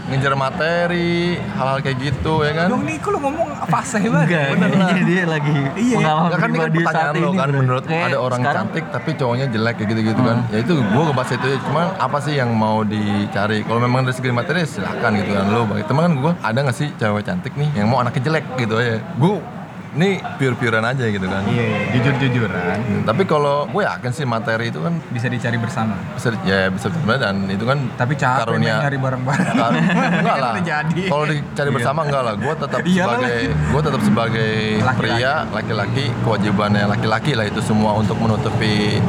ngejar materi, hal-hal kayak gitu ya kan? Dong nih, lu ngomong fasih banget. Enggak, Bener lah. ini dia lagi Iya. pengalaman kan ini kan pertanyaan lo kan menurut Kayak ada orang sekarang, cantik tapi cowoknya jelek kayak gitu-gitu kan. Ya itu gua ngebahas itu ya. Cuman apa sih yang mau dicari? Kalau memang dari segi materi silahkan gitu kan lo. Teman kan gua ada nggak sih cewek cantik nih yang mau anaknya jelek gitu aja. Gua ini pure-purean aja gitu kan. Iya, iya, jujur-jujuran. Hmm, Tapi kalau gue yakin sih materi itu kan Bisa dicari bersama. bisa ya bisa sebenarnya dan itu kan Tapi capek karunia nyari bareng-bareng. Kar- enggak Kan lah. Kalau dicari bersama enggak lah. Gue tetap sebagai gue tetap sebagai Laki-laki. pria laki-laki kewajibannya laki-laki lah itu semua untuk menutupi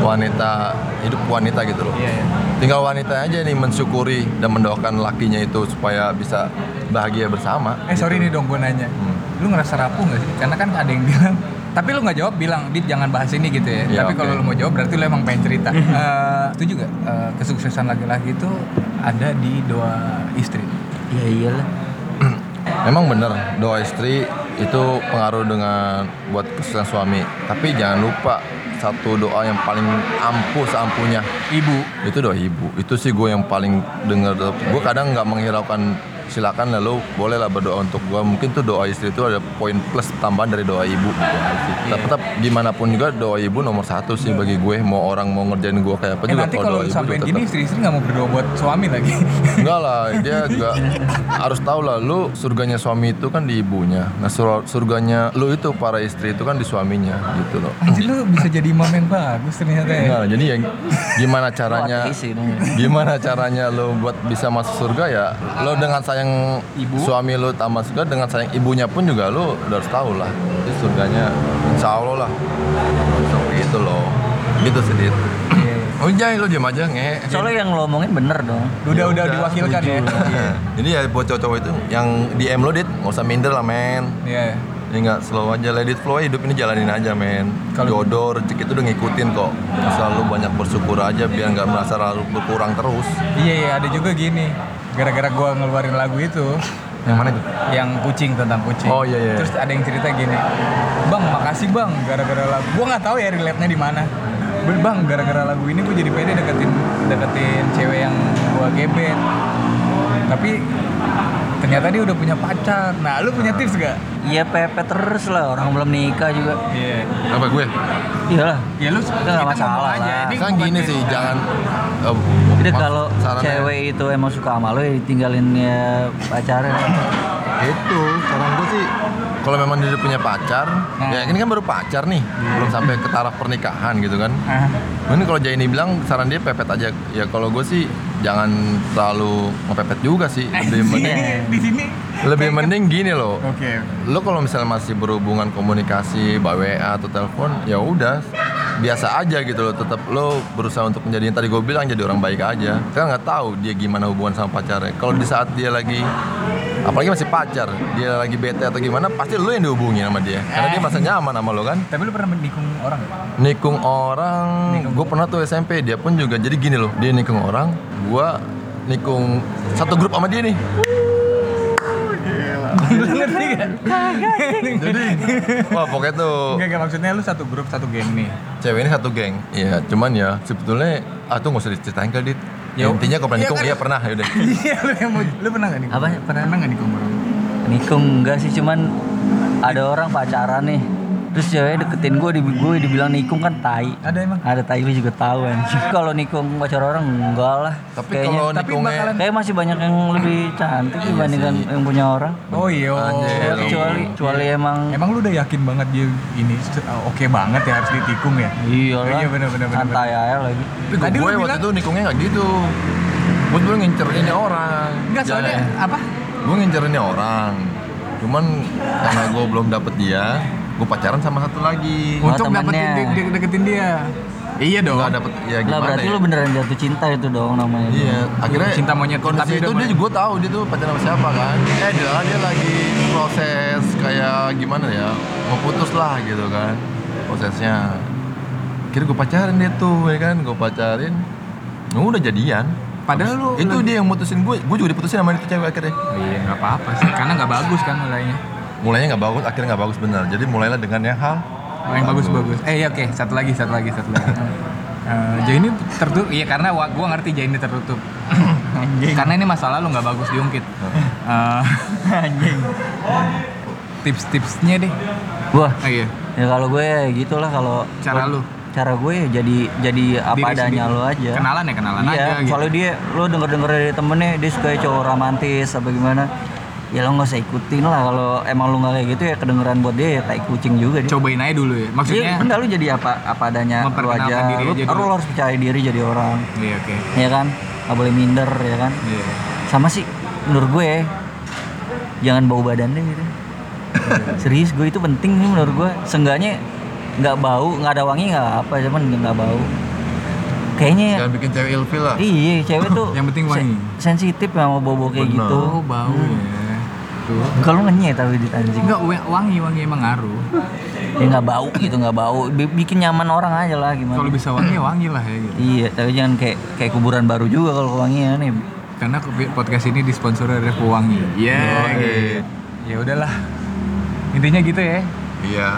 wanita hidup wanita gitu loh. Iya, iya. Tinggal wanita aja nih mensyukuri dan mendoakan lakinya itu supaya bisa bahagia bersama. Eh sorry gitu. nih dong gue nanya. Hmm. Lu ngerasa rapuh gak sih? Karena kan ada yang bilang tapi lu nggak jawab bilang dit jangan bahas ini gitu ya. Iya, tapi oke. kalau lu mau jawab berarti lu emang pengen cerita. Eh, itu juga eh, kesuksesan laki-laki itu ada di doa istri. Ya iyalah. Memang bener doa istri itu pengaruh dengan buat kesuksesan suami. Tapi jangan lupa satu doa yang paling ampuh seampuhnya Ibu. itu doa ibu itu sih gue yang paling denger gue kadang nggak menghiraukan silakan lalu bolehlah berdoa untuk gue mungkin tuh doa istri itu ada poin plus tambahan dari doa ibu gitu aja sih. tapi tetap gimana pun juga doa ibu nomor satu sih bagi gue mau orang mau ngerjain gue kayak apa Eh juga nanti kalau kalau doa lu ibu sampein juga gini istri-istri nggak mau berdoa buat suami lagi. enggak lah dia juga harus tahu lah lu surganya suami itu kan di ibunya nah sur- surganya lu itu para istri itu kan di suaminya gitu loh Anjir lu bisa jadi imam yang bagus ternyata ya. Nah, jadi yang gimana caranya ya. gimana caranya lo buat bisa masuk surga ya lo dengan sayang Ibu. suami lo tambah surga dengan sayang ibunya pun juga lo udah harus tahu lah itu surganya insya Allah lah seperti itu loh gitu sedikit Iya. oh jay lo diam aja nge Soalnya yang lo omongin bener dong. Udah udah diwakilkan ya. Iya. jadi ya buat cowok-cowok itu yang DM lo dit nggak usah minder lah men Iya. Ini nggak slow aja let it flow hidup ini jalanin aja men Kalau- jodoh rezeki itu udah ngikutin kok selalu banyak bersyukur aja biar nggak merasa lalu berkurang terus Iya iya ada juga gini. Gara-gara gua ngeluarin lagu itu, Yang mana itu? yang kucing tentang kucing. Oh, iya, iya. Terus ada yang cerita gini, bang makasih bang gara-gara lagu. Gua nggak tahu ya relate-nya di mana. "Ben, Bang gara-gara lagu ini gue jadi pede deketin deketin cewek yang gua gebet. Tapi ternyata dia udah punya pacar. Nah lu punya tips gak? Iya pepet terus lah orang belum nikah juga. Iya. Apa gue? Iyalah. Ya lu nggak kita masalah aja. lah. Ini Kan gini sih, jangan eh, Jadi maaf, kalau cewek itu emang suka sama lo ya ditinggalin ya pacarnya. itu saran gue sih kalau memang dia udah punya pacar Nah. ya ini kan baru pacar nih belum sampai ke taraf pernikahan gitu kan Ah. Mungkin kalau Jaini bilang saran dia pepet aja ya kalau gue sih jangan terlalu ngepepet juga sih lebih mending di sini? lebih mending gini loh. Oke. lo kalau misalnya masih berhubungan komunikasi by WA atau telepon ya udah biasa aja gitu loh. Tetap lo berusaha untuk menjadi yang tadi gue bilang jadi orang baik aja. Kan nggak tahu dia gimana hubungan sama pacarnya. Kalau di saat dia lagi apalagi masih pacar dia lagi bete atau gimana pasti lo yang dihubungin sama dia. Karena dia merasa nyaman sama lo kan? Tapi lu pernah menikung orang nikung orang gue pernah tuh SMP dia pun juga. Jadi gini loh dia nikung orang gue nikung satu grup sama dia nih Lu ngerti gak? jadi wah pokoknya tuh Enggak, enggak maksudnya lu satu grup satu geng nih. cewek ini satu geng iya cuman ya sebetulnya ah tuh nggak usah diceritain kali dit Ya, intinya kalau pernah iya nikung kan? iya pernah yaudah Iya lu yang mau lu pernah gak nikung? Apa? Pernah. Pernah gak nikung orang? Nikung enggak sih cuman ada orang pacaran nih. Terus cewek deketin gue, di gue dibilang nikung kan tai. Ada emang. Ada tai lu juga tahu anjing. Kalau nikung pacar orang enggak lah. tapi Kayaknya kalau tapi nikungnya bakalan- kayak masih banyak yang lebih cantik dibandingkan sih. yang punya orang. Oh iya. Anjir. Ya, kecuali kecuali emang Emang lu udah yakin banget dia ini uh, oke banget ya harus ditikung ya? iyalah. Iya, bener, bener, bener, Santai aja lagi. tapi Tadi gue waktu bilang- itu nikungnya nggak gitu gue dulu ngincer ini orang Enggak soalnya apa? gue ngincer ini orang cuman karena gue belum dapet dia gue pacaran sama satu lagi Oh, Untuk dapetin de- de- deketin dia. Iya dong. nggak dapet ya Lah gimana berarti ya lu beneran jatuh cinta itu dong namanya. Iya, akhirnya Cinta monyet, kondisi tapi itu dia juga tahu dia tuh pacaran sama siapa kan. Eh, dia dia lagi proses kayak gimana ya, mau putus lah gitu kan prosesnya. Kira gue pacarin dia tuh, ya kan, gue pacarin, Nah, udah jadian. Padahal lu itu lagi- dia yang mutusin gue, gue juga diputusin sama itu cewek akhirnya. Iya nggak apa-apa sih, karena nggak bagus kan mulainya. Mulainya nggak bagus, akhirnya nggak bagus benar. Jadi mulailah dengan yang hal Oh, yang bagus-bagus. Eh iya oke, satu lagi, satu lagi, satu lagi. Eh, Jai ini tertutup, iya karena gua ngerti Jai ini tertutup. karena ini masalah lu nggak bagus diungkit. Eh, Tips-tipsnya deh. Gua Oh iya. ya kalau gue ya gitulah kalau Cara lu? cara gue ya jadi jadi apa Diri adanya sendiri. lo aja. Kenalan ya kenalan iya, aja gitu. kalau dia lo denger denger dari temennya dia suka cowok romantis apa gimana ya lo nggak usah ikutin lah kalau emang lo nggak kayak gitu ya kedengeran buat dia ya tai kucing juga dia. Cobain aja dulu ya. Maksudnya enggak lu jadi apa apa adanya Memperkenalkan aja. diri Lu, aja lu dulu. harus percaya diri jadi orang, Iya oke. ya kan? Gak boleh minder ya kan? Iya. Sama sih menurut gue jangan bau badan deh gitu. Serius gue itu penting nih menurut gue. Seenggaknya nggak bau, nggak ada wangi nggak apa, cuman nggak bau. Kayaknya jangan bikin cewek ilfil lah. iya cewek tuh Yang penting wangi. sen- sensitif sama bau-bau kayak Bener. gitu. Bau ya. Tuh. Kalau ngenyek tapi di anjing. Enggak wangi wangi emang ngaruh. Ya nggak bau gitu nggak bau. Bi- Bikin nyaman orang aja lah gimana. Kalau bisa wangi ya wangi lah ya gitu. Iya, tapi jangan kayak kayak kuburan baru juga kalau wangian nih. Karena podcast ini disponsori oleh Pewangi. Iya. Oke. gitu. Ya udahlah. Intinya gitu ya. Iya.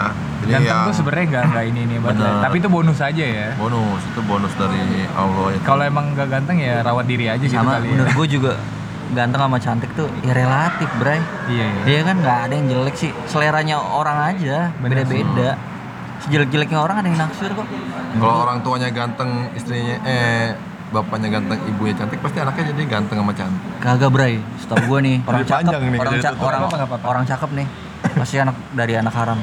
Jadi Ganteng ya tuh sebenarnya nggak nggak ini ini banget. Bener. Tapi itu bonus aja ya. bonus itu bonus dari Allah. Kalau emang nggak ganteng ya rawat diri aja gitu Sama kali ya. menurut gue juga ganteng sama cantik tuh ya relatif, Bray. Iya. iya. Iya kan nggak ada yang jelek sih. Seleranya orang aja, Bener beda-beda. Sejelek-jeleknya orang ada yang naksir kok. Kalau orang tuanya ganteng, istrinya eh bapaknya ganteng, ibunya cantik, pasti anaknya jadi ganteng sama cantik. Kagak, Bray. Setahu gue nih, orang cakep, nih orang, ca- orang, orang cakep nih. Pasti anak dari anak haram.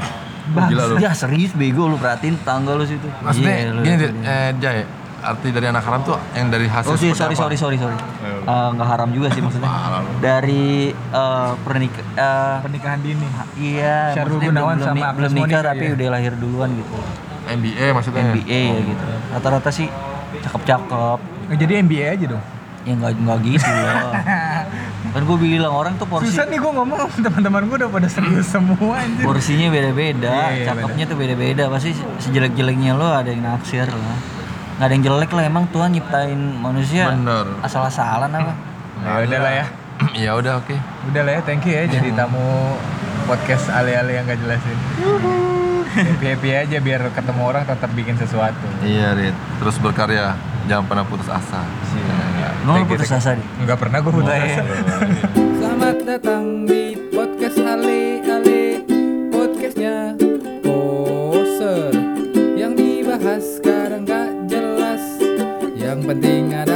Oh, gila lu. Ya serius bego lu perhatiin tangga lu situ. Maksudnya Iya, lu gini, eh, Jay, arti dari anak haram tuh yang dari hasil Oh sih, seperti sorry, apa? sorry, sorry, sorry. Ayo. Eh, Nggak haram juga sih maksudnya. Dari eh pernik eh, Pernikahan dini. iya, Syarul Gunawan belum, sama belum, nikah tapi ya? udah lahir duluan gitu. NBA maksudnya. MBA ya gitu. Rata-rata sih cakep-cakep. Oh, jadi MBA aja dong. Ya nggak nggak gitu lah. kan gue bilang orang tuh porsi Susah nih gue ngomong teman-teman gue udah pada serius semua anjir. porsinya beda-beda, Iya, iya, cakepnya tuh beda-beda. Pasti sejelek-jeleknya lo ada yang naksir lah. Nggak ada yang jelek lah emang Tuhan nyiptain manusia Bener. asal-asalan apa. Ya udahlah ya. ya udah oke Udah lah ya, thank you ya jadi tamu podcast ale-ale yang gak jelasin. Happy-happy aja biar ketemu orang tetap bikin sesuatu. iya Rit terus berkarya jangan pernah putus asa Lu Thank you, putus thank you. asa di. Nggak pernah gue putus asa. Selamat datang di madingan